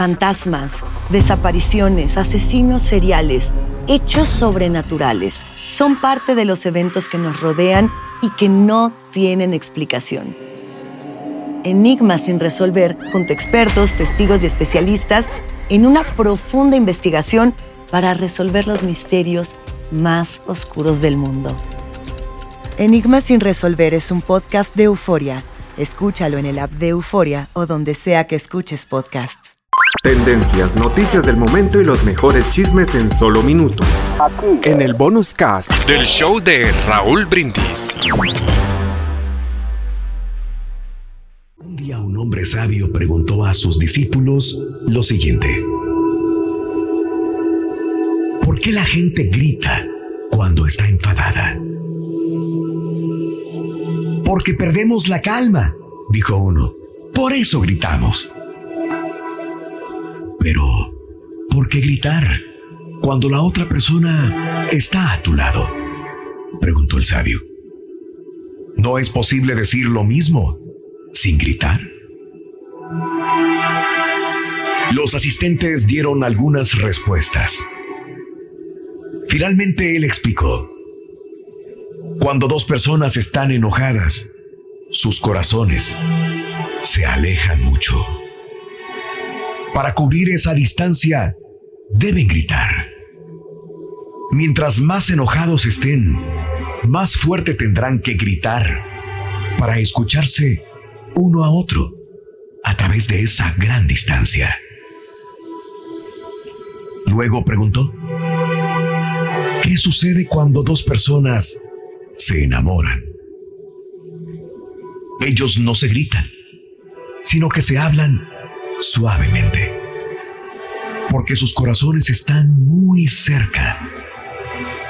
Fantasmas, desapariciones, asesinos seriales, hechos sobrenaturales son parte de los eventos que nos rodean y que no tienen explicación. Enigmas sin resolver, junto a expertos, testigos y especialistas, en una profunda investigación para resolver los misterios más oscuros del mundo. Enigmas sin resolver es un podcast de euforia. Escúchalo en el app de Euforia o donde sea que escuches podcasts. Tendencias, noticias del momento y los mejores chismes en solo minutos. Aquí. En el bonus cast del show de Raúl Brindis. Un día un hombre sabio preguntó a sus discípulos lo siguiente. ¿Por qué la gente grita cuando está enfadada? Porque perdemos la calma, dijo uno. Por eso gritamos. Pero, ¿por qué gritar cuando la otra persona está a tu lado? Preguntó el sabio. ¿No es posible decir lo mismo sin gritar? Los asistentes dieron algunas respuestas. Finalmente él explicó. Cuando dos personas están enojadas, sus corazones se alejan mucho. Para cubrir esa distancia, deben gritar. Mientras más enojados estén, más fuerte tendrán que gritar para escucharse uno a otro a través de esa gran distancia. Luego preguntó, ¿qué sucede cuando dos personas se enamoran? Ellos no se gritan, sino que se hablan suavemente, porque sus corazones están muy cerca.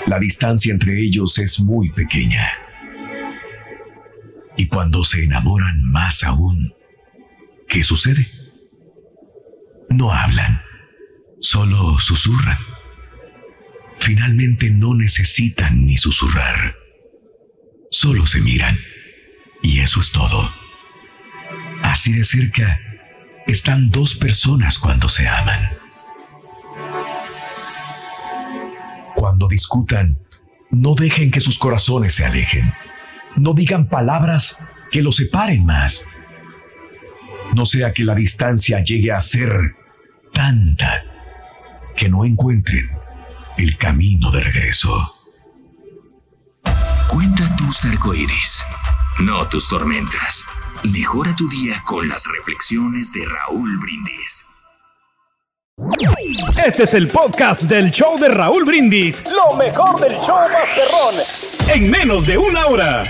La distancia entre ellos es muy pequeña. Y cuando se enamoran más aún, ¿qué sucede? No hablan, solo susurran. Finalmente no necesitan ni susurrar, solo se miran. Y eso es todo. Así de cerca están dos personas cuando se aman. Cuando discutan, no dejen que sus corazones se alejen. No digan palabras que los separen más. No sea que la distancia llegue a ser tanta que no encuentren el camino de regreso. Cuenta tus arcoíris, no tus tormentas. Mejora tu día con las reflexiones de Raúl Brindis. Este es el podcast del show de Raúl Brindis. Lo mejor del show Masterrón. En menos de una hora.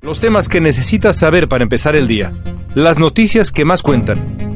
Los temas que necesitas saber para empezar el día. Las noticias que más cuentan.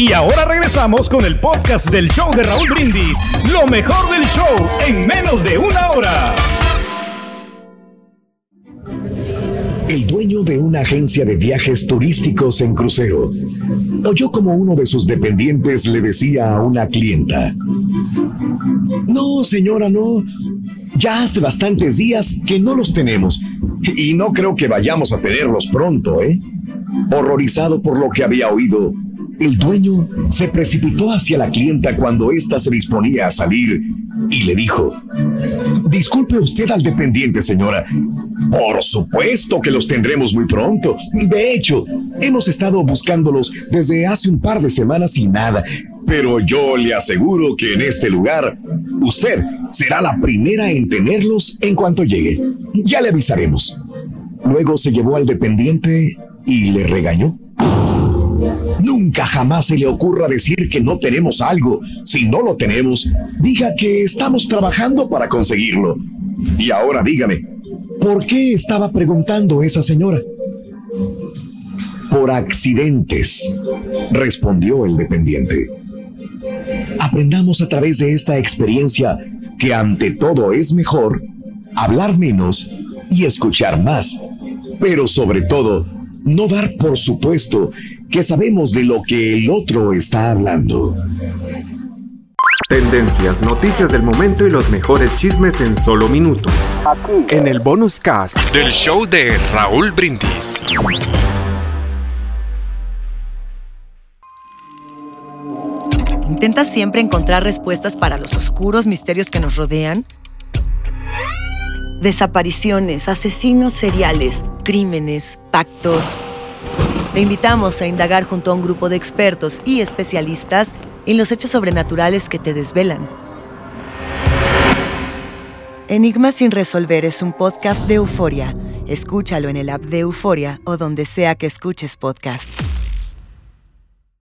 Y ahora regresamos con el podcast del show de Raúl Brindis, lo mejor del show en menos de una hora. el dueño de una agencia de viajes turísticos en crucero, oyó como uno de sus dependientes le decía a una clienta, No, señora, no. Ya hace bastantes días que no los tenemos y no creo que vayamos a tenerlos pronto, ¿eh? Horrorizado por lo que había oído, el dueño se precipitó hacia la clienta cuando ésta se disponía a salir y le dijo, Disculpe usted al dependiente, señora. Por supuesto que los tendremos muy pronto. De hecho, hemos estado buscándolos desde hace un par de semanas y nada. Pero yo le aseguro que en este lugar, usted será la primera en tenerlos en cuanto llegue. Ya le avisaremos. Luego se llevó al dependiente y le regañó. Nunca jamás se le ocurra decir que no tenemos algo. Si no lo tenemos, diga que estamos trabajando para conseguirlo. Y ahora dígame, ¿por qué estaba preguntando esa señora? Por accidentes, respondió el dependiente. ¿A aprendamos a través de esta experiencia que ante todo es mejor hablar menos y escuchar más, pero sobre todo, no dar por supuesto que sabemos de lo que el otro está hablando. Tendencias, noticias del momento y los mejores chismes en solo minutos. Aquí. En el bonus cast del show de Raúl Brindis. ¿Intentas siempre encontrar respuestas para los oscuros misterios que nos rodean? Desapariciones, asesinos seriales, crímenes, pactos. Te invitamos a indagar junto a un grupo de expertos y especialistas en los hechos sobrenaturales que te desvelan. Enigma sin resolver es un podcast de euforia. Escúchalo en el app de Euforia o donde sea que escuches podcasts.